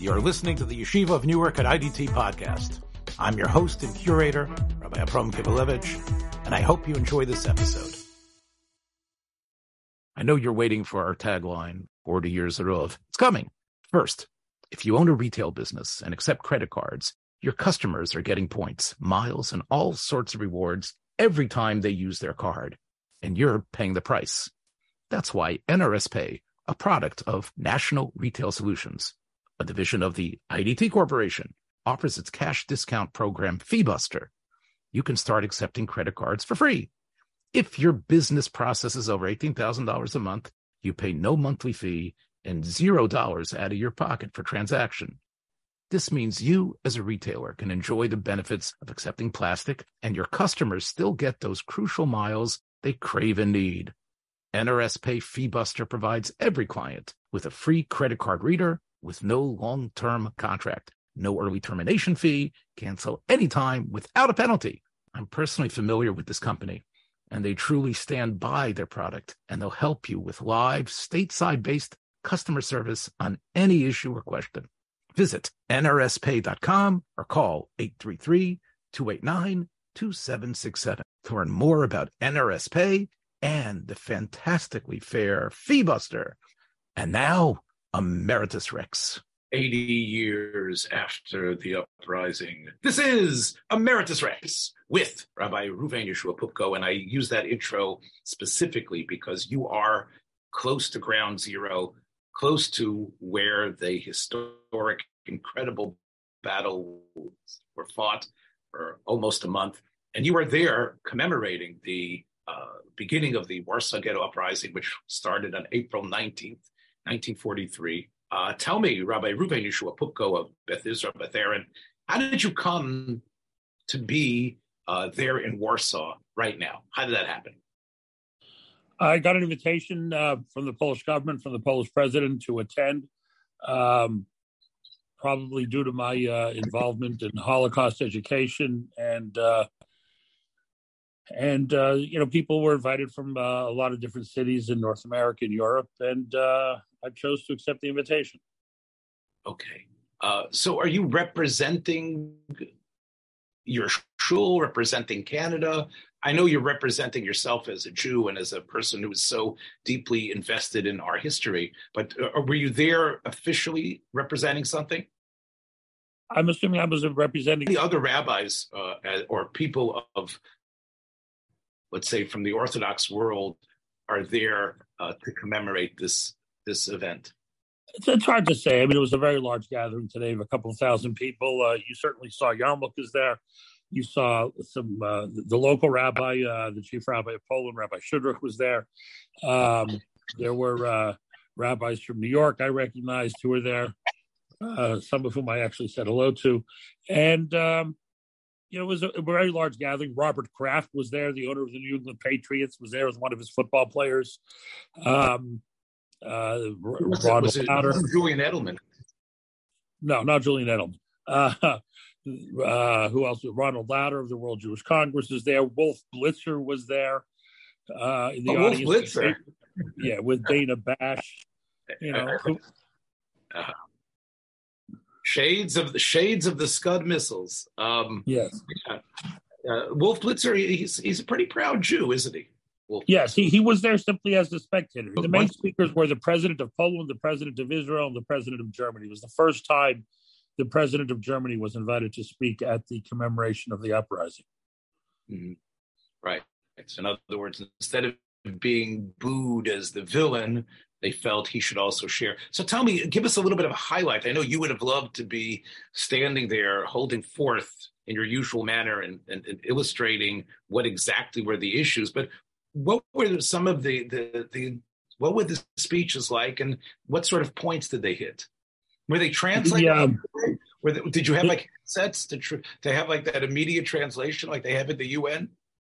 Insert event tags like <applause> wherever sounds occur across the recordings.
You're listening to the Yeshiva of Newark at IDT podcast. I'm your host and curator, Rabbi Abram Kibalevich, and I hope you enjoy this episode. I know you're waiting for our tagline, 40 years of. It's coming. First, if you own a retail business and accept credit cards, your customers are getting points, miles, and all sorts of rewards every time they use their card, and you're paying the price. That's why NRS Pay, a product of National Retail Solutions, a division of the IDT Corporation, offers its cash discount program FeeBuster. You can start accepting credit cards for free. If your business processes over $18,000 a month, you pay no monthly fee and $0 out of your pocket for transaction. This means you, as a retailer, can enjoy the benefits of accepting plastic, and your customers still get those crucial miles they crave and need. NRS Pay FeeBuster provides every client with a free credit card reader with no long term contract, no early termination fee, cancel anytime without a penalty. I'm personally familiar with this company, and they truly stand by their product, and they'll help you with live, stateside based customer service on any issue or question. Visit nrspay.com or call 833 289 2767 to learn more about NRS Pay and the fantastically fair FeeBuster. And now, Emeritus Rex. 80 years after the uprising. This is Emeritus Rex with Rabbi Ruven Yeshua Poupko, and I use that intro specifically because you are close to ground zero, close to where the historic, incredible battles were fought for almost a month. And you are there commemorating the uh, beginning of the Warsaw Ghetto Uprising, which started on April 19th, 1943. Uh, tell me, Rabbi Ruven Yeshua Poupko of Beth Israel, Beth Aaron, how did you come to be uh, there in Warsaw right now? How did that happen? I got an invitation uh, from the Polish government, from the Polish president to attend, um, probably due to my uh, involvement in Holocaust education and uh, and uh, you know people were invited from uh, a lot of different cities in North America and Europe, and uh, I chose to accept the invitation. Okay, uh, so are you representing your shul, representing Canada? I know you're representing yourself as a Jew and as a person who is so deeply invested in our history, but uh, were you there officially representing something? I'm assuming I was representing the other rabbis uh, or people of let's say from the Orthodox world are there uh, to commemorate this this event? It's, it's, hard to say. I mean, it was a very large gathering today of a couple of thousand people. Uh, you certainly saw yarmulkes there. You saw some uh, the, local rabbi, uh, the chief rabbi of Poland, Rabbi Schudrich, was there. Um, there were uh, rabbis from New York I recognized who were there. Uh, some of whom I actually said hello to, and um, you know, it was a, a, very large gathering. Robert Kraft was there, the owner of the New England Patriots, was there with one of his football players. Um, uh, was Ronald it, was it Julian Edelman. No, not Julian Edelman. Uh, <laughs> uh, who else? Ronald Lauder of the World Jewish Congress is there. Wolf Blitzer was there. Uh, in the oh, audience. Wolf Blitzer. Yeah, with Dana Bash. You know, who, <laughs> uh, shades of the shades of the Scud missiles. Um, yes. Yeah. Uh, Wolf Blitzer, he's he's a pretty proud Jew, isn't he? Wolf. Yes, he, he was there simply as a spectator. The main speakers were the president of Poland, the president of Israel, and the president of Germany. It was the first time the president of Germany was invited to speak at the commemoration of the uprising. Mm-hmm. Right. So, in other words, instead of being booed as the villain, they felt he should also share. So tell me, give us a little bit of a highlight. I know you would have loved to be standing there holding forth in your usual manner and, and, and illustrating what exactly were the issues, but what were some of the, the, the, what were the speeches like and what sort of points did they hit? Were they translated? Yeah. Were they, did you have like sets to, tr- to have like that immediate translation like they have at the UN?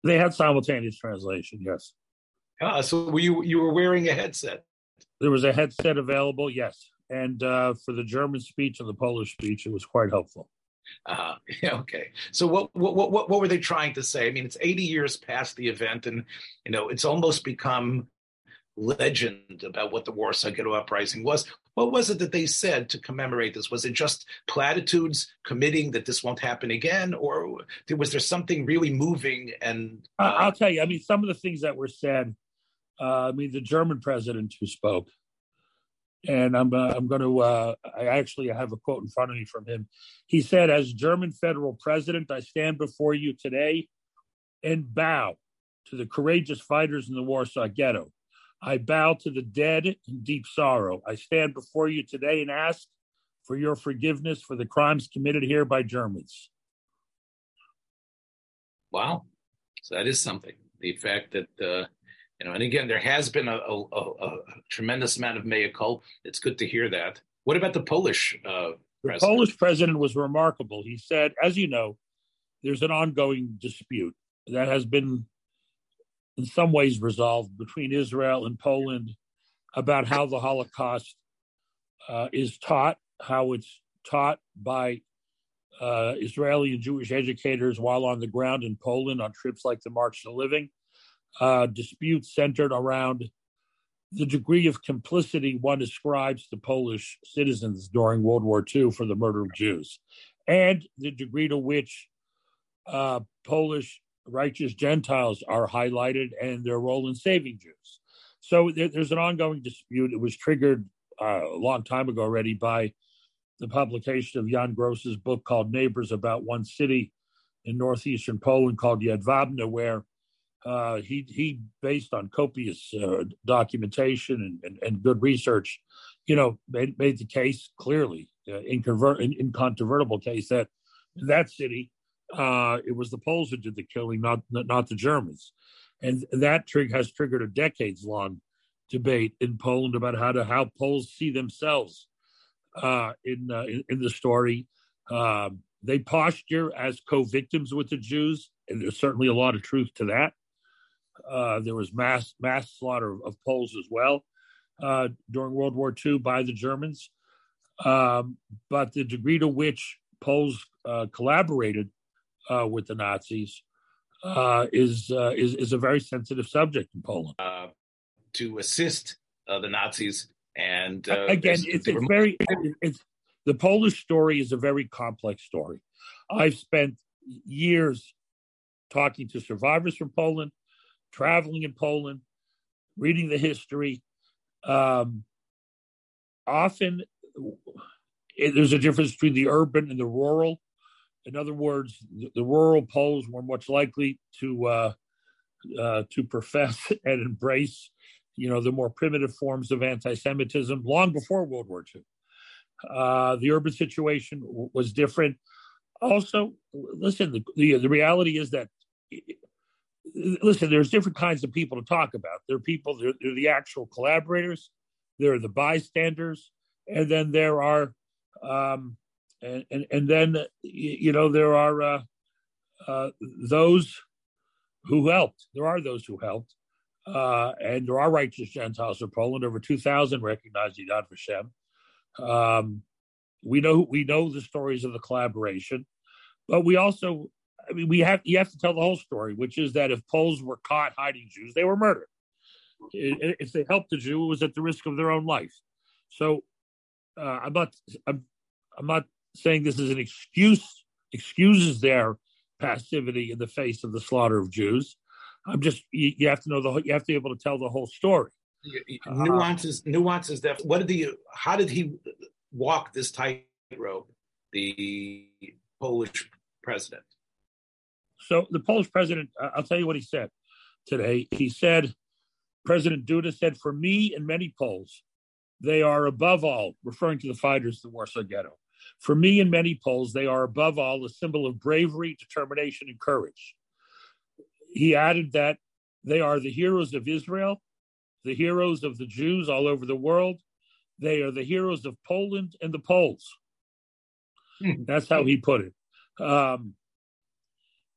They had simultaneous translation, yes. Ah, so were you, you were wearing a headset? There was a headset available, yes. And uh, for the German speech and the Polish speech, it was quite helpful. Uh, <laughs> yeah, okay. So what, what what what were they trying to say? I mean, it's 80 years past the event, and you know, it's almost become legend about what the Warsaw Ghetto Uprising was. What was it that they said to commemorate this? Was it just platitudes committing that this won't happen again, or was there something really moving? And uh... I'll tell you. I mean, some of the things that were said. Uh, I mean, the German president who spoke, and I'm uh, I'm going to. Uh, I actually have a quote in front of me from him. He said, "As German federal president, I stand before you today and bow to the courageous fighters in the Warsaw Ghetto. I bow to the dead in deep sorrow. I stand before you today and ask for your forgiveness for the crimes committed here by Germans. Wow. So that is something. The fact that, uh, you know, and again, there has been a, a, a, tremendous amount of mea culpa. It's good to hear that. What about the Polish uh, the Polish president was remarkable. He said, as you know, there's an ongoing dispute that has been in some ways resolved between Israel and Poland about how the Holocaust uh, is taught, how it's taught by uh, Israeli and Jewish educators while on the ground in Poland on trips like the March to Living. Uh, disputes centered around the degree of complicity one ascribes to Polish citizens during World War II for the murder of Jews, and the degree to which uh, Polish righteous Gentiles are highlighted and their role in saving Jews. So there, there's an ongoing dispute. It was triggered uh, a long time ago already by the publication of Jan Gross's book called Neighbors about one city in northeastern Poland called Jedwabne, where uh, he he based on copious uh, documentation and, and, and, good research, you know, made, made the case clearly, uh, inconvert, incontrovertible case that that city uh, it was the Poles who did the killing, not not the Germans, and that trig- has triggered a decades long debate in Poland about how to how Poles see themselves uh, in, uh, in, in the story. Um, they posture as co-victims with the Jews, and there's certainly a lot of truth to that. Uh, there was mass mass slaughter of, of Poles as well uh, during World War II by the Germans, um, but the degree to which Poles uh, collaborated uh, with the Nazis uh, is, uh, is is a very sensitive subject in Poland. Uh, to assist uh, the Nazis, and again, it's, it's very it's the Polish story is a very complex story. I've spent years talking to survivors from Poland, traveling in Poland, reading the history. Um, often, there's a difference between the urban and the rural. In other words, the, the rural Poles were much likely to uh, uh, to profess <laughs> and embrace, you know, the more primitive forms of anti-Semitism long before World War II. Uh, the urban situation w- was different. Also, listen, the, the, the reality is that listen, there's different kinds of people to talk about. There are people, they're, they're, the actual collaborators, there are the bystanders, and then there are um, and and, and then you know there are uh, uh, those who helped. There are those who helped, uh, and there are righteous Gentiles in Poland. Over two thousand recognize Yad Vashem. Um, we know we know the stories of the collaboration, but we also, I mean, we have you have to tell the whole story, which is that if Poles were caught hiding Jews, they were murdered. If they helped a Jew, it was at the risk of their own life. So uh, I'm not I'm, I'm not saying this is an excuse excuses their passivity in the face of the slaughter of Jews. I'm just you, you have to know the you have to be able to tell the whole story. Nuances, uh, nuances. That what did he? How did he walk this tightrope? The Polish president. So the Polish president, I'll tell you what he said today. He said, President Duda said, "For me and many Poles, they are above all, referring to the fighters of the Warsaw Ghetto, for me and many Poles, they are above all a symbol of bravery, determination, and courage. He added that they are the heroes of Israel, the heroes of the Jews all over the world. They are the heroes of Poland and the Poles. Hmm. That's how he put it. Um,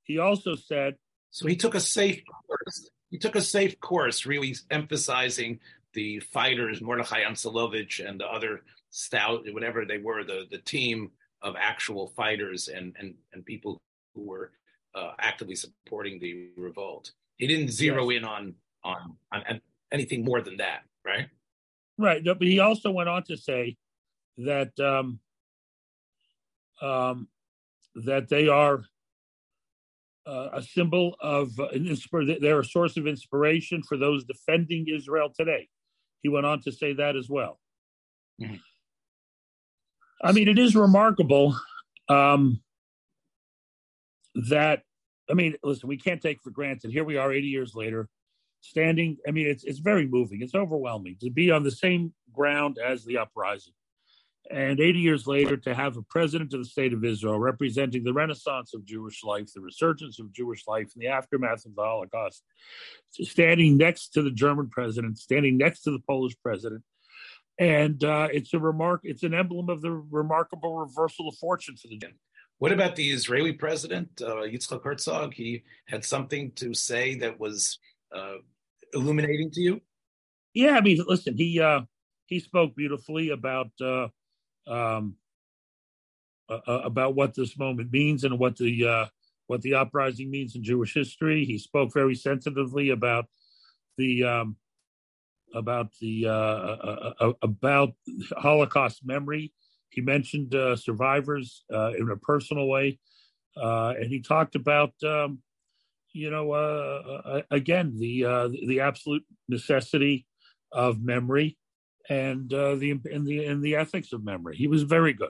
he also said. So he took a safe course. He took a safe course, really emphasizing the fighters, Mordechai Anielewicz and the other stout, whatever they were, the the team of actual fighters and and and people who were uh, actively supporting the revolt. He didn't zero yes. in on, on on anything more than that, right? Right, but he also went on to say that um, um, that they are uh, a symbol of uh, an inspir- they're a source of inspiration for those defending Israel today. He went on to say that as well. Mm-hmm. I mean, it is remarkable um, that I mean, listen, we can't take for granted. Here we are, 80 years later, standing. I mean, it's it's very moving. It's overwhelming to be on the same ground as the uprising, and 80 years later, to have a president of the state of Israel representing the renaissance of Jewish life, the resurgence of Jewish life in the aftermath of the Holocaust, standing next to the German president, standing next to the Polish president. And uh, it's a remark. It's an emblem of the remarkable reversal of fortune for the. What about the Israeli president, uh, Yitzhak Herzog? He had something to say that was uh, illuminating to you. Yeah, I mean, listen, he uh, he spoke beautifully about uh, um, uh, uh, about what this moment means and what the uh, what the uprising means in Jewish history. He spoke very sensitively about the um, about the uh, uh, uh about Holocaust memory. He mentioned survivors in a personal way, and he talked about um, you know again the the absolute necessity of memory and uh, the in the in the ethics of memory. He was very good.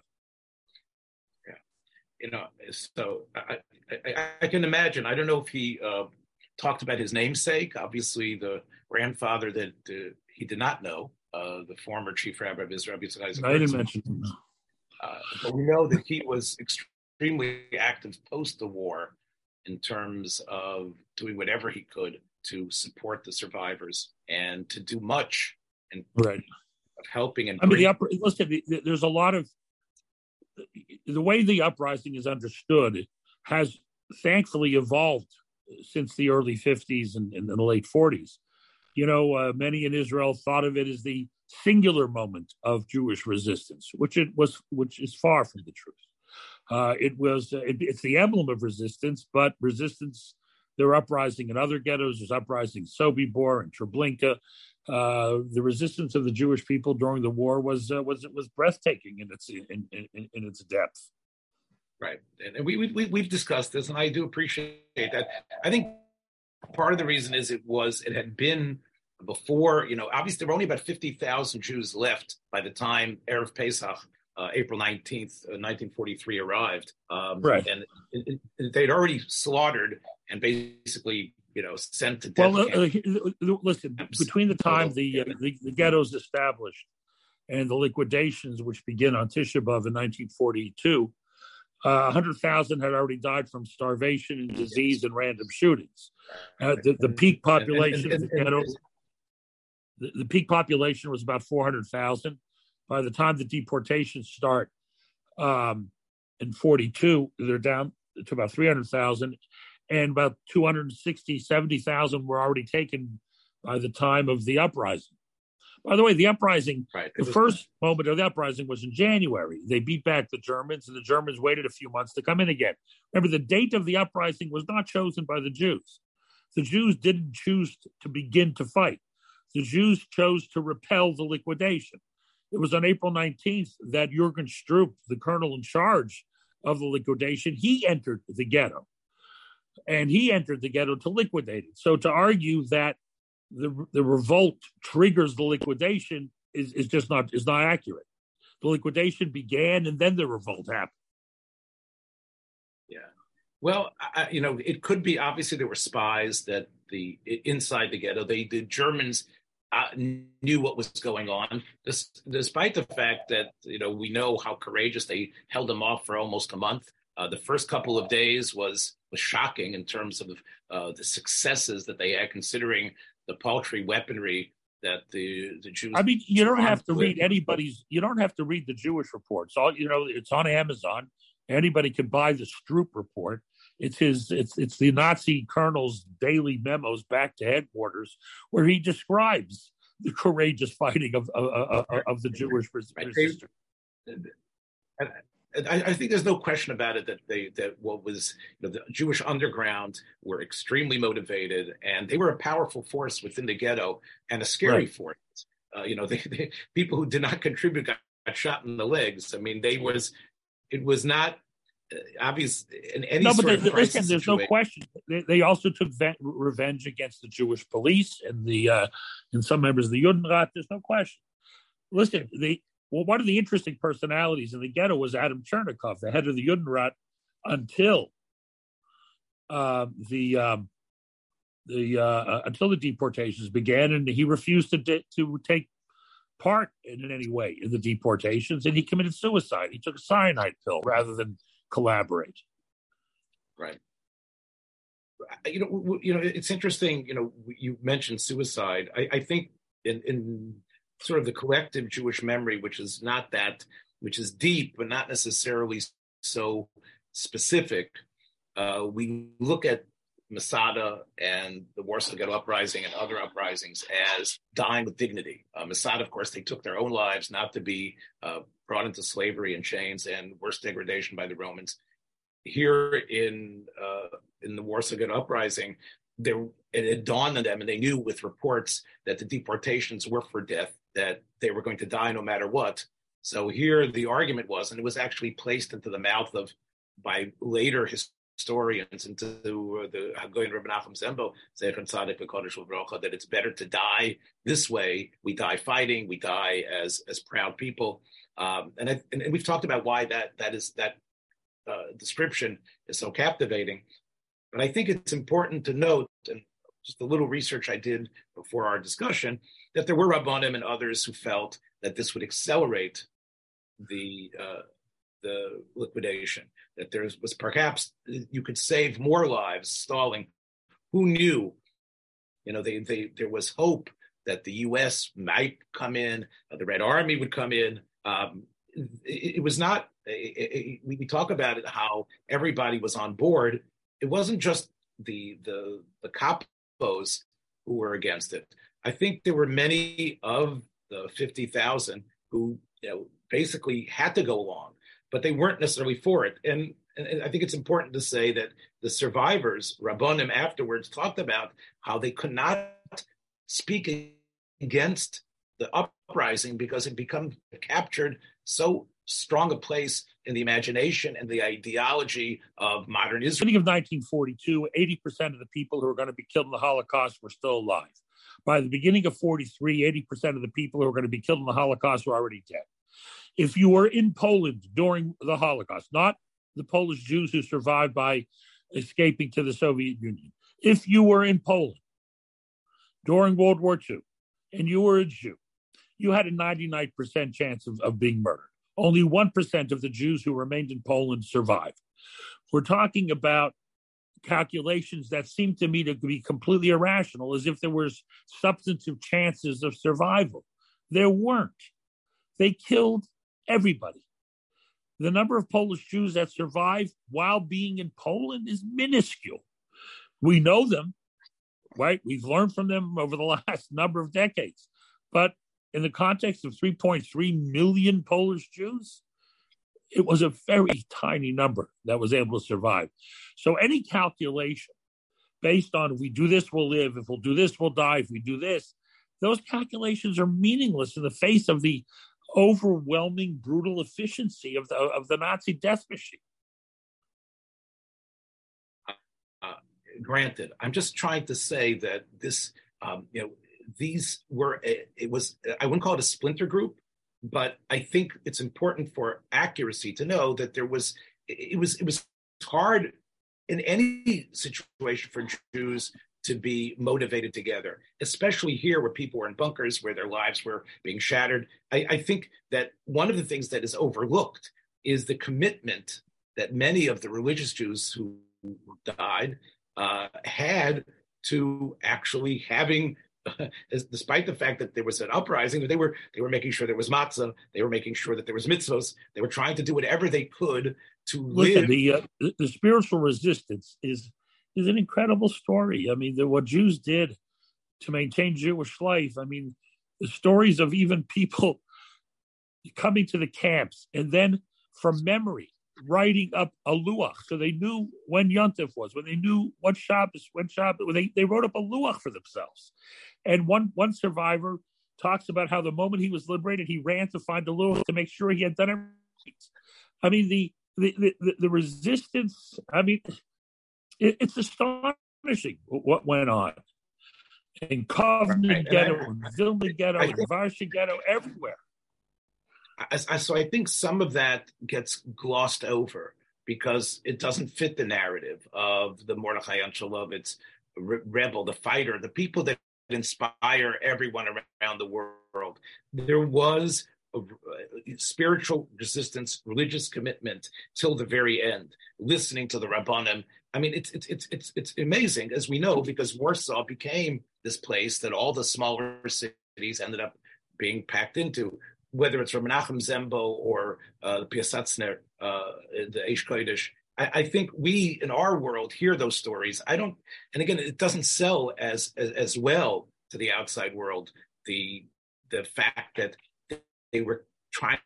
Yeah, you know, so I I, I can imagine. I don't know if he uh, talked about his namesake. Obviously, the grandfather that uh, he did not know, uh, the former chief rabbi of Israel. I didn't mention him. Uh, but we know that he was extremely active post the war in terms of doing whatever he could to support the survivors and to do much and right of helping and I mean, the upper, listen, there's a lot of the way the uprising is understood has thankfully evolved since the early 50s and, and the late 40s. You know, uh, many in Israel thought of it as the singular moment of Jewish resistance, which it was, which is far from the truth. Uh, it was, uh, it, it's the emblem of resistance, but resistance. There are uprising in other ghettos. There's uprising Sobibor and Treblinka uh, the resistance of the Jewish people during the war was uh, was was breathtaking in its in, in, in its depth. Right, and we, we we've discussed this, and I do appreciate that. I think part of the reason is it was it had been before you know obviously there were only about fifty thousand Jews left by the time erev Pesach. Uh, April 19th, uh, 1943 arrived. Um, right. And it, it, they'd already slaughtered and basically you know, sent to death. Well, uh, listen, between the time the, uh, the, the ghettos established and the liquidations, which begin on Tisha B'av in 1942, uh, 100,000 had already died from starvation and disease and random shootings. Uh, the, the, peak population of the ghetto, the, the peak population was about 400,000. By the time the deportations start um, in 42, they're down to about 300,000 and about 260, 70,000 were already taken by the time of the uprising. By the way, the uprising, right. the first moment of the uprising was in January. They beat back the Germans, and the Germans waited a few months to come in again. Remember, the date of the uprising was not chosen by the Jews. The Jews didn't choose to begin to fight. The Jews chose to repel the liquidation. It was on April 19th that Jurgen Stroop, the colonel in charge of the liquidation, he entered the ghetto and he entered the ghetto to liquidate it. So to argue that the the revolt triggers the liquidation is, is just not is not accurate. The liquidation began and then the revolt happened. Yeah. Well, I, you know, it could be obviously there were spies that the inside the ghetto. They the Germans knew what was going on, despite the fact that you know we know how courageous they held them off for almost a month. Uh, the first couple of days was was shocking in terms of uh, the successes that they had, considering the paltry weaponry that the the Jews. I mean, you don't have to with. read anybody's. You don't have to read the Jewish reports. All you know, it's on Amazon. Anybody can buy the Stroop report. It's his. It's it's the Nazi colonel's daily memos back to headquarters, where he describes the courageous fighting of of, of, of the Jewish resistance. I, I, think there's no question about it that they that what was you know, the Jewish underground were extremely motivated and they were a powerful force within the ghetto and a scary right. force. uh, you know, <laughs> they, they, people who did not contribute got, got, shot in the legs. I mean, they was it was not uh, obvious in any no, but they, listen, there's no question. They, they also took ve- revenge against the Jewish police and the uh, and some members of the Judenrat. There's no question. Listen, the well, one of the interesting personalities in the ghetto was Adam Czerniaków, the head of the Judenrat, until uh, the um, the uh, uh, until the deportations began, and he refused to de- to take part in, in any way in the deportations, and he committed suicide. He took a cyanide pill rather than collaborate. Right. You know, you know, it's interesting. You know, you mentioned suicide. I, I think in, in sort of the collective Jewish memory, which is not that, which is deep, but not necessarily so specific. Uh, we look at Masada and the Warsaw Ghetto Uprising and other uprisings as dying with dignity. Uh, Masada, of course, they took their own lives not to be uh, brought into slavery and chains and worse degradation by the Romans. Here in uh, in the Warsaw Ghetto Uprising, there it had dawned on them, and they knew with reports that the deportations were for death, that they were going to die no matter what. So here the argument was, and it was actually placed into the mouth of by later historians into the Hagoyin Rebbe Nachum Ziemba, V'Kodesh that it's better to die this way. We die fighting. We die as as proud people. Um, and, I, and, and we've talked about why that that is that uh, description is so captivating. But I think it's important to note, and just a little research I did before our discussion, that there were Rabbanim and others who felt that this would accelerate the uh, the liquidation that there was perhaps you could save more lives stalling. Who knew? You know, they, they, there was hope that the U.S. might come in, uh, the Red Army would come in. Um, it, it, was not. It, it, we talk about it how everybody was on board. It wasn't just the the the capos who were against it. I think there were many of the fifty thousand who you know basically had to go along but they weren't necessarily for it. And, and I think it's important to say that the survivors, Rabbonim, afterwards talked about how they could not speak against the uprising because it become captured so strong a place in the imagination and the ideology of modern Israel. Beginning of 1942, 80% of the people who were going to be killed in the Holocaust were still alive. By the beginning of 43, 80% of the people who were going to be killed in the Holocaust were already dead. If you were in Poland during the Holocaust, not the Polish Jews who survived by escaping to the Soviet Union, if you were in Poland during World War II and you were a Jew, you had a 99% chance of, of being murdered. Only 1% of the Jews who remained in Poland survived. We're talking about calculations that seem to me to be completely irrational, as if there was substantive chances of survival. There weren't. They killed everybody. The number of Polish Jews that survive while being in Poland is minuscule. We know them, right? We've learned from them over the <laughs> last number of decades. But in the context of 3.3 million Polish Jews, it was a very tiny number that was able to survive. So any calculation based on if we do this, we'll live, if we'll do this, we'll die, if we do this, those calculations are meaningless in the face of the overwhelming brutal efficiency of the of the Nazi death machine. Uh, granted, I'm just trying to say that this, um, you know, these were it was I wouldn't call it a splinter group, but I think it's important for accuracy to know that there was it was it was hard in any situation for Jews to be motivated together, especially here where people were in bunkers, where their lives were being shattered. I, I, think that one of the things that is overlooked is the commitment that many of the religious Jews who died uh, had to actually having. <laughs> Despite the fact that there was an uprising, they were they were making sure there was matzah, they were making sure that there was mitzvos, they were trying to do whatever they could to Listen, live. The, uh, the spiritual resistance is is an incredible story. I mean, the, what Jews did to maintain Jewish life. I mean, the stories of even people <laughs> coming to the camps and then from memory writing up a luach, so they knew when Yontif was, when they knew what Shabbos, when Shabbos, they, they wrote up a luach for themselves. And one one survivor talks about how the moment he was liberated, he ran to find the luach to make sure he had done it. I mean, the the the, the resistance. I mean, it, it's astonishing what went on in Kovno right. ghetto, I, in Vilna ghetto, in Varsha ghetto, everywhere. I, I, so I think some of that gets glossed over because it doesn't fit the narrative of the Mordechai Anielewicz rebel, the fighter, the people that inspire everyone around the world. There was a, uh, spiritual resistance, religious commitment till the very end, listening to the Rabbanim. I mean, it's, it's, it's, it's, it's amazing, as we know, because Warsaw became this place that all the smaller cities ended up being packed into, whether it's from Menachem Ziemba or uh, Piaseczner, uh, the Eish. I, I, think we in our world hear those stories. I don't, and again, it doesn't sell as, as, as well to the outside world. The the fact that they were trying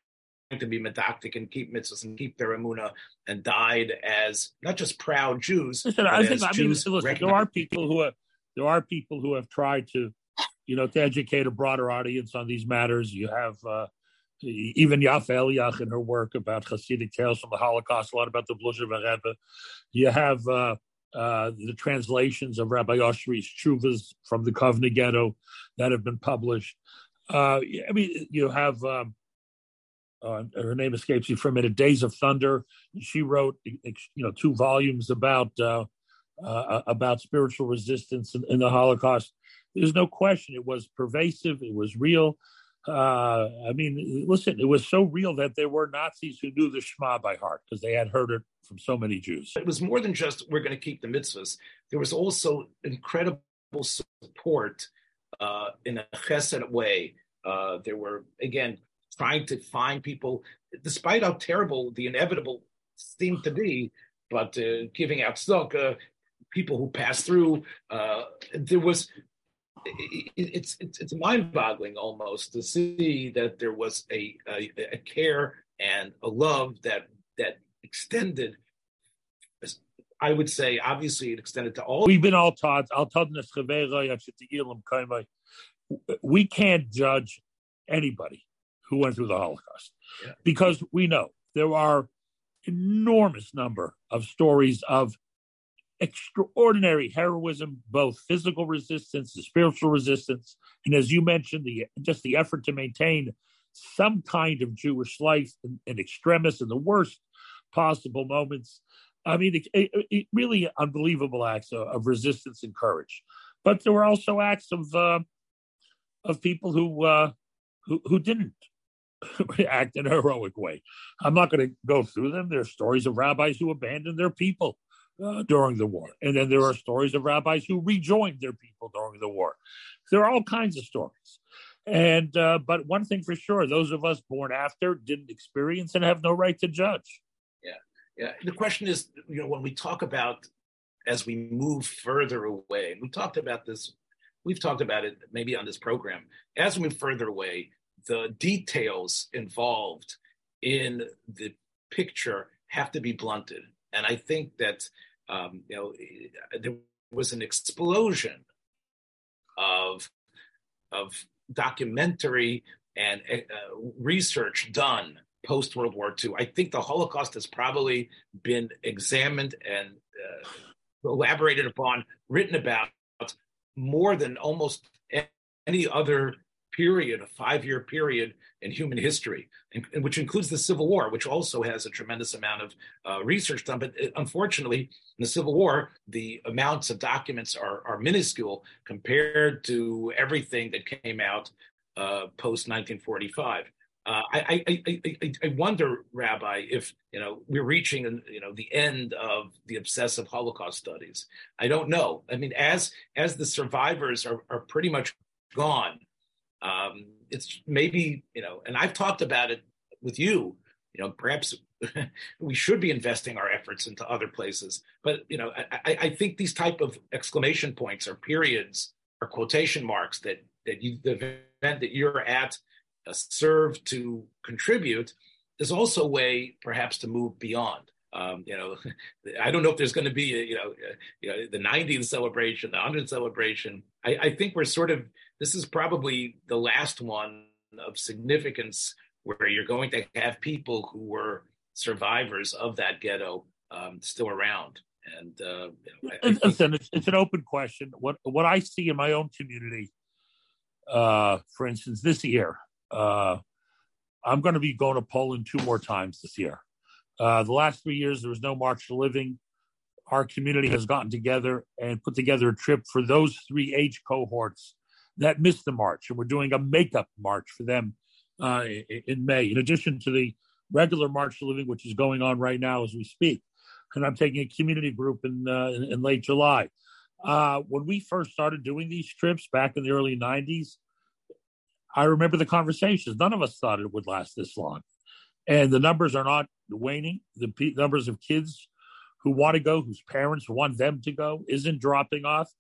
to be medactic and keep mitzvahs and keep their emuna and died as not just proud Jews. Listen, I think I mean, listen, there are people who have there are people who have tried to, you know, to educate a broader audience on these matters. You have uh, even Yaffa Eliach in her work about Hasidic tales from the Holocaust, a lot about the Bluzher Rebbe. You have uh, uh, the translations of Rabbi Oshry's Chuvas from the Kovno Ghetto that have been published. Uh, I mean, you have um, uh, her name escapes me for a minute. Days of Thunder. She wrote, you know, two volumes about uh, uh, about spiritual resistance in, in, the Holocaust. There's no question it was pervasive, it was real. Uh, I mean, listen, it was so real that there were Nazis who knew the Shema by heart because they had heard it from so many Jews. It was more than just we're going to keep the mitzvahs. There was also incredible support uh, in a chesed way. Uh, there were again trying to find people, despite how terrible the inevitable seemed to be, but uh, giving out tzedakah, people who pass through. Uh, there was it, it's it's, it's mind-boggling almost to see that there was a, a, a care and a love that that extended. I would say, obviously, it extended to all. We've been all taught. We can't judge anybody who went through the Holocaust yeah. because we know there are enormous number of stories of extraordinary heroism, both physical resistance and spiritual resistance, and as you mentioned, the just the effort to maintain some kind of Jewish life in, in extremis in the worst possible moments. I mean, it, it, it really unbelievable acts of, of, resistance and courage. But there were also acts of uh, of people who uh, who, who didn't <laughs> act in a heroic way. I'm not going to go through them. There are stories of rabbis who abandoned their people uh, during the war. And then there are stories of rabbis who rejoined their people during the war. There are all kinds of stories. And uh, but one thing for sure, those of us born after didn't experience and have no right to judge. Yeah, yeah. The question is, you know, when we talk about as we move further away, we talked about this. We've talked about it maybe on this program. As we move further away, the details involved in the picture have to be blunted, and I think that um, you know, there was an explosion of of documentary and uh, research done post World War II. I think the Holocaust has probably been examined and uh, elaborated upon, written about more than almost any other period, a five year period in human history, which includes the Civil War, which also has a tremendous amount of uh, research done. But it, uh, unfortunately, in the Civil War, the amounts of documents are, are minuscule compared to everything that came out uh, post 1945. Uh, I, I, I, I, wonder, Rabbi, if you know we're reaching you know the end of the obsessive Holocaust studies. I don't know. I mean, as as the survivors are, are pretty much gone, um, it's maybe you know, and I've talked about it with you. You know, perhaps <laughs> we should be investing our efforts into other places. But you know, I, I think these type of exclamation points or periods or quotation marks that that you the event that you're at uh, serve to contribute is also a way perhaps to move beyond. Um, you know, <laughs> I don't know if there's going to be, a, you know, a, you know, the 90th celebration, the 100th celebration. I, I think we're sort of, this is probably the last one of significance where you're going to have people who were survivors of that ghetto um, still around. And uh, I, I think... listen, it's, it's, an open question. What what I see in my own community, uh, for instance, this year, uh, I'm going to be going to Poland two more times this year. Uh, the last three years, there was no March to Living. Our community has gotten together and put together a trip for those three age cohorts that missed the march, and we're doing a makeup march for them uh, in May. In addition to the regular March to Living, which is going on right now as we speak, and I'm taking a community group in uh, in, in, late July. Uh, when we first started doing these trips back in the early '90s, I remember the conversations. None of us thought it would last this long, and the numbers are not waning. The p- numbers of kids who want to go, whose parents want them to go, isn't dropping off.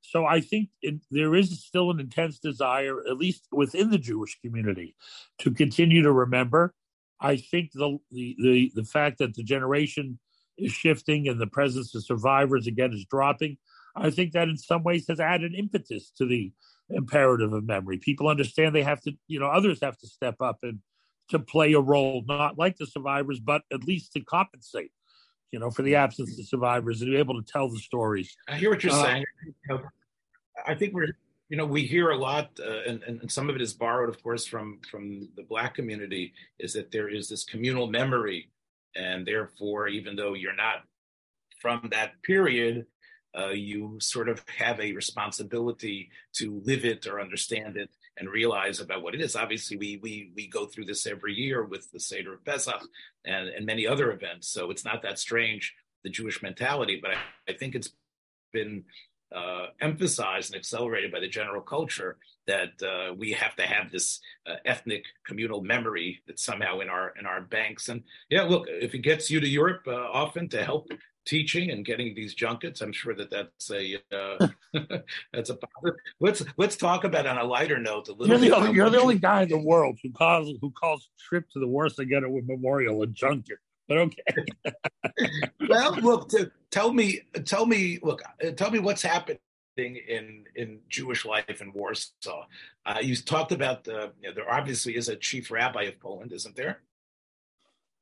So I think there is still an intense desire, at least within the Jewish community, to continue to remember. I think the the the, the fact that the generation is shifting and the presence of survivors again is dropping, I think that in some ways has added impetus to the imperative of memory. People understand they have to, you know, others have to step up and to play a role, not like the survivors, but at least to compensate, you know, for the absence of survivors and be able to tell the stories. I hear what you're uh, saying. I think we're, you know, we hear a lot, uh, and, and some of it is borrowed, of course, from from the Black community, is that there is this communal memory, and therefore, even though you're not from that period, uh, you sort of have a responsibility to live it or understand it and realize about what it is. Obviously, we we we go through this every year with the Seder of Pesach and, and many other events, so it's not that strange the Jewish mentality. But I, I think it's been uh, emphasized and accelerated by the general culture that uh, we have to have this uh, ethnic communal memory that's somehow in our in our banks. And yeah, look, if it gets you to Europe uh, often to help teaching and getting these junkets. I'm sure that that's a uh, <laughs> <laughs> that's a let's let's talk about on a lighter note. A little you're the, only, you're the only guy in the world who calls who calls trip to the worst get it with Memorial a junket. But okay. <laughs> well, look, to, tell me, tell me, look, uh, tell me what's happening in in Jewish life in Warsaw. Uh, you talked about the you know, there obviously is a chief rabbi of Poland, isn't there?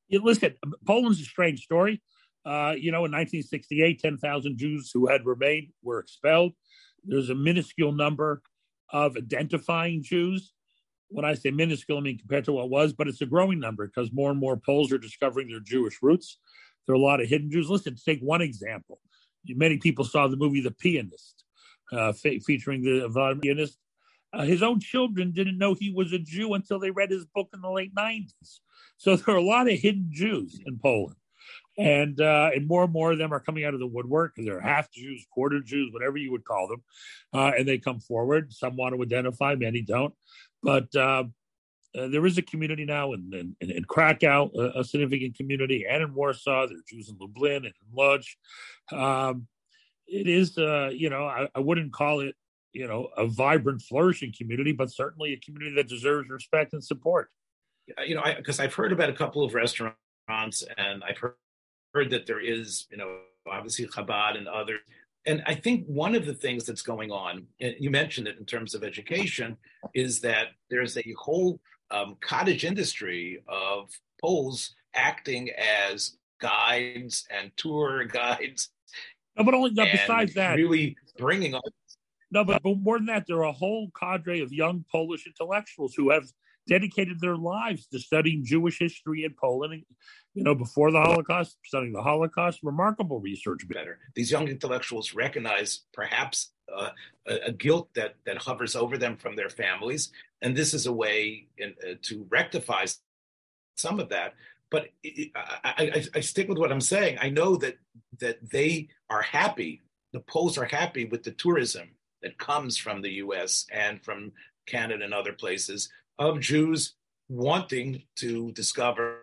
You listen, Poland's a strange story. Uh, you know, in 1968, 10,000 Jews who had remained were expelled. There's a minuscule number of identifying Jews. When I say minuscule, I mean compared to what was, but it's a growing number because more and more Poles are discovering their Jewish roots. There are a lot of hidden Jews. Listen, take one example. Many people saw the movie The Pianist, uh, fe- featuring the pianist. Uh, his own children didn't know he was a Jew until they read his book in the late 90s. So there are a lot of hidden Jews in Poland and uh, and more and more of them are coming out of the woodwork. because They're half Jews, quarter Jews, whatever you would call them, uh, and they come forward. Some want to identify, many don't, but uh, uh there is a community now in, in, in Krakow, a, a, significant community, and in Warsaw. There are Jews in Lublin and in Lodz. Um, it is, uh, you know, I, I wouldn't call it, you know, a vibrant, flourishing community, but certainly a community that deserves respect and support. You know, because I've heard about a couple of restaurants and I've heard heard that there is, you know, obviously Chabad and others. And I think one of the things that's going on, and you mentioned it in terms of education, is that there's a whole um, cottage industry of Poles acting as guides and tour <laughs> guides. No, but only no, besides that, really bringing up. No, but, but more than that, there are a whole cadre of young Polish intellectuals who have dedicated their lives to studying Jewish history in Poland, you know, before the Holocaust, studying the Holocaust, remarkable research. Better. These young intellectuals recognize perhaps uh, a, a, guilt that, that hovers over them from their families. And this is a way in, uh, to rectify some of that. But I, I, I stick with what I'm saying. I know that that they are happy. The Poles are happy with the tourism that comes from the U.S. and from Canada and other places of Jews wanting to discover,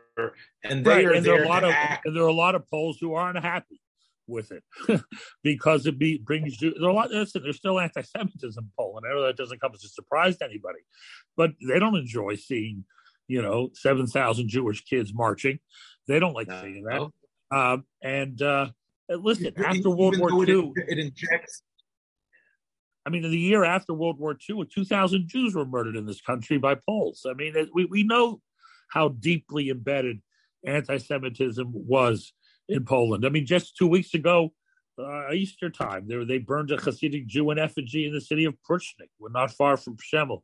and they right. are and there, there are a lot of act. and there are a lot of Poles who aren't happy with it <laughs> because it be, brings you. There are a lot. Listen, there's still anti-Semitism in Poland. I know that doesn't come as a surprise to anybody, but they don't enjoy seeing, you know, seven thousand Jewish kids marching. They don't like no, seeing that. Um, and uh, listen, after World War II, it, it injects. I mean, in the year after World War II, 2,000 Jews were murdered in this country by Poles. I mean, we, we know how deeply embedded anti Semitism was in Poland. I mean, just two weeks ago, uh, Easter time, they, they burned a Hasidic Jew in effigy in the city of Pruchnik. We're not far from Przemyśl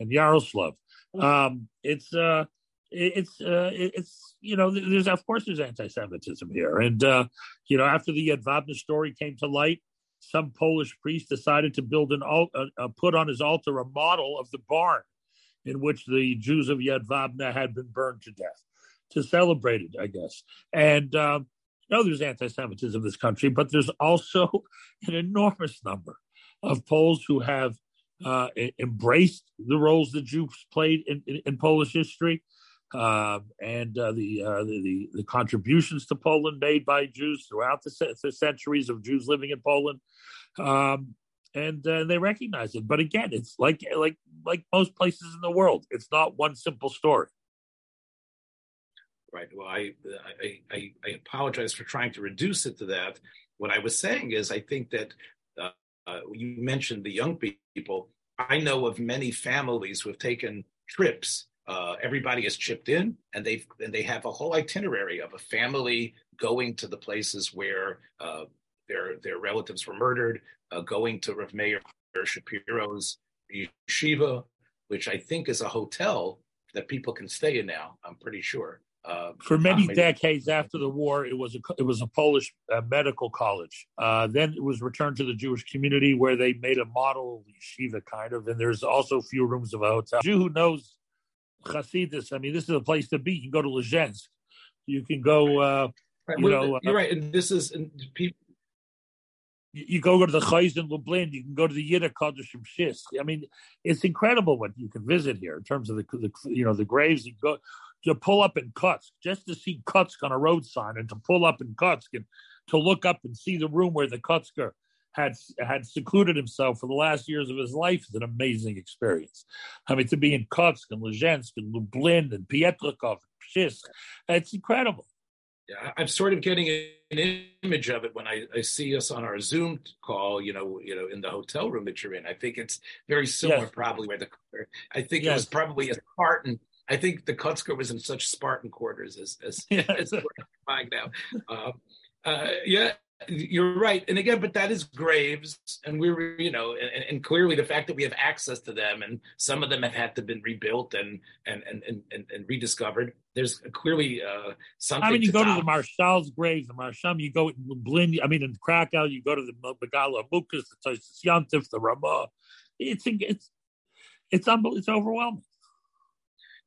and Yaroslav. Um, it's uh, it's uh, it's you know there's of course there's anti-Semitism here, and uh, you know after the Jedwabne story came to light, some Polish priest decided to build an alt, uh, uh, put on his altar a model of the barn in which the Jews of Jedwabne had been burned to death to celebrate it, I guess. And um, no, there's anti-Semitism in this country, but there's also <laughs> an enormous number of Poles who have uh, embraced the roles the Jews played in, in, in Polish history. Uh, and uh, the, uh, the, the contributions to Poland made by Jews throughout the, the centuries of Jews living in Poland, um, and uh, they recognize it. But again, it's like like like most places in the world, it's not one simple story. Right. Well, I, I I, I apologize for trying to reduce it to that. What I was saying is, I think that uh, uh, you mentioned the young people. I know of many families who have taken trips. Uh, everybody has chipped in, and they and they have a whole itinerary of a family going to the places where uh, their their relatives were murdered, uh, going to Rav Meir Shapiro's yeshiva, which I think is a hotel that people can stay in now. I'm pretty sure. Uh, For many decades after the war, it was a it was a Polish uh, medical college. Uh, then it was returned to the Jewish community, where they made a model yeshiva kind of. And there's also a few rooms of a hotel. A Jew who knows Hasidus, I mean, this is a place to be. You can go to Lezhensk. You can go. Uh, right. You know, you're right, and this is and people. You go to the Chayz in Lublin. You can go to the Yid HaKadosh Pshisk. I mean, it's incredible what you can visit here in terms of the, the you know the graves. You go to pull up in Kotzk, just to see Kotzk on a road sign and to pull up in Kotzk and to look up and see the room where the Kotzker had had secluded himself for the last years of his life is an amazing experience. I mean, to be in Kotzk and Lezhensk and Lublin and Pietrkov and Pshisk, it's incredible. Yeah, I'm sort of getting an image of it when I, I, see us on our Zoom call. You know, you know, in the hotel room that you're in. I think it's very similar, yes. probably where the. I think yes. it was probably a Spartan I think the Kotzker was in such Spartan quarters as as, <laughs> yes. as we're now. Uh, uh, yeah, you're right. And again, but that is graves, and we're you know, and, and, clearly the fact that we have access to them, and some of them have had to been rebuilt and and and and, and rediscovered. There's clearly uh, something. I mean, you go top. to the Maharshal's graves the Marsham. You go in Lublin. I mean, in Krakow, you go to the Megaleh Amukos, the Yantif, the Rema. It's it's it's unbelievable. It's overwhelming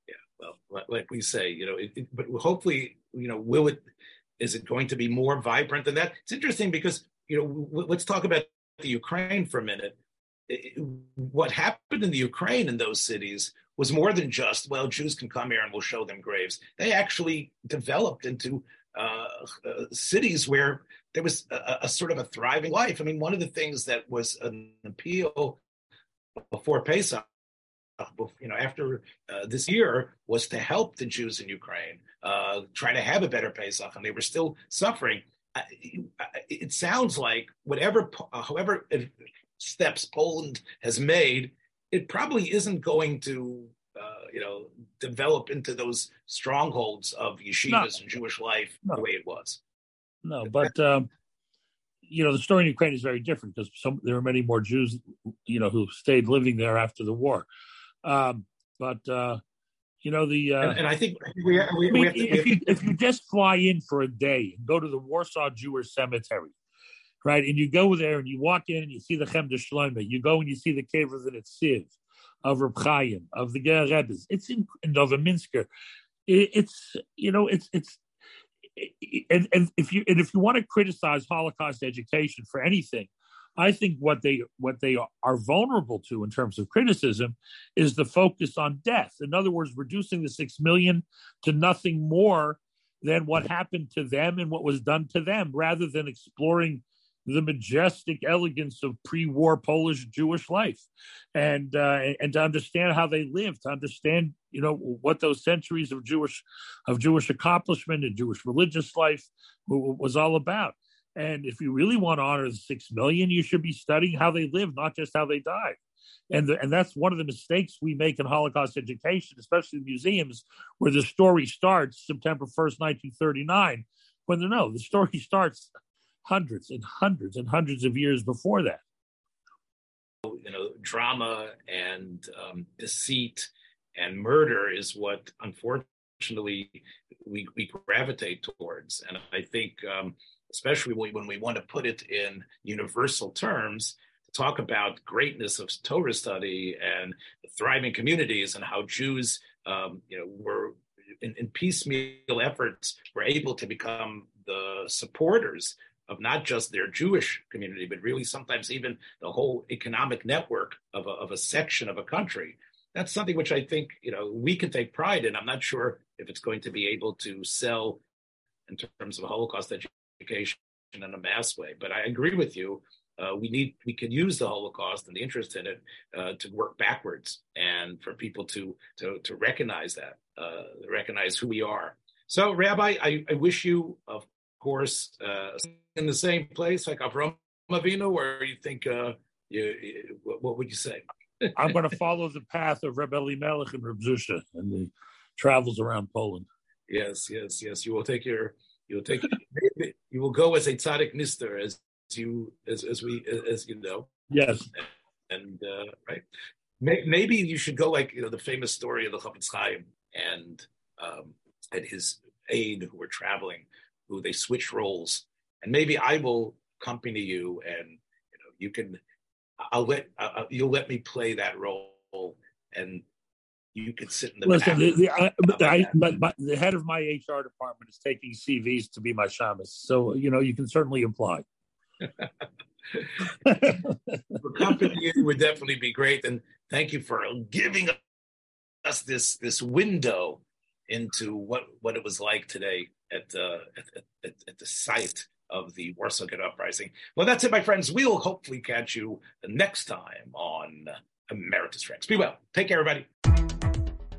yeah well, like we say, you know, it, it, but hopefully, you know, will it? Is it going to be more vibrant than that? It's interesting because you know, w- let's talk about the Ukraine for a minute. What happened in the Ukraine in those cities was more than just well, Jews can come here and we'll show them graves. They actually developed into uh, uh, cities where there was a, a, sort of a thriving life. I mean, one of the things that was an appeal before Pesach you know, after uh, this year was to help the Jews in Ukraine uh, try to have a better Pesach, and they were still suffering. It sounds like whatever, uh, however steps Poland has made, it probably isn't going to, uh, you know, develop into those strongholds of yeshivas no. and Jewish life no. the way it was. No, but um, you know, the story in Ukraine is very different because some there are many more Jews, you know, who stayed living there after the war. Um, but uh, you know the uh, and, and, I think we, we, I mean, to, if, you, if you just fly in for a day and go to the Warsaw Jewish Cemetery, right, and you go there and you walk in and you see the Chemdas Shlomo, you go and you see the Kevers and Siv of Reb Chaim, of the Ger Rebbes, it's in Novominsker. It, it's you know it's it's and, and if you and if you want to criticize Holocaust education for anything, I think what they what they are vulnerable to in terms of criticism is the focus on death. In other words, reducing the six million to nothing more than what happened to them and what was done to them, rather than exploring the majestic elegance of pre-war Polish Jewish life, and uh, and to understand how they lived, to understand you know what those centuries of Jewish of Jewish accomplishment and Jewish religious life was all about. And if you really want to honor the six million, you should be studying how they lived, not just how they died. And the, and that's one of the mistakes we make in Holocaust education, especially in museums, where the story starts September first, nineteen thirty nine. When no, the story <laughs> starts hundreds and hundreds and hundreds of years before that. You know, drama and um, deceit and murder is what, unfortunately, we, we gravitate towards. And I think, um, especially when we want to put it in universal terms, to talk about greatness of Torah study and thriving communities and how Jews, um, you know, were in, in piecemeal efforts were able to become the supporters of not just their Jewish community, but really sometimes even the whole economic network of a, of a section of a country. That's something which I think you know we can take pride in. I'm not sure if it's going to be able to sell in terms of Holocaust education in a mass way, but I agree with you. Uh, we need we can use the Holocaust and the interest in it uh, to work backwards and for people to to to recognize that uh, recognize who we are. So, Rabbi, I, I wish you, of course, uh, in the same place like Avram Avinu, or you think uh, you, you, what would you say? <laughs> I'm going to follow the path of Rebbe Elimelech and Reb Zusha and the travels around Poland. Yes, yes, yes. You will take your, you will take, <laughs> you will go as a tzaddik nister, as you, as as we, as you know. Yes. And, uh, right, maybe you should go like you know the famous story of the Chafetz Chaim and um, and his aide who were traveling, who they switch roles and maybe I will accompany you, and you know you can. I'll let uh, you'll let me play that role, and you could sit in the Listen, the, the, I, I, but, but the head of my HR department is taking CVs to be my shamus, so you know you can certainly apply. accompany <laughs> you would definitely be great, and thank you for giving us this this window into what what it was like today at uh, at, at, at the site of the Warsaw Ghetto Uprising. Well, that's it, my friends. We'll hopefully catch you next time on Emeritus Rex. Be well. Take care, everybody.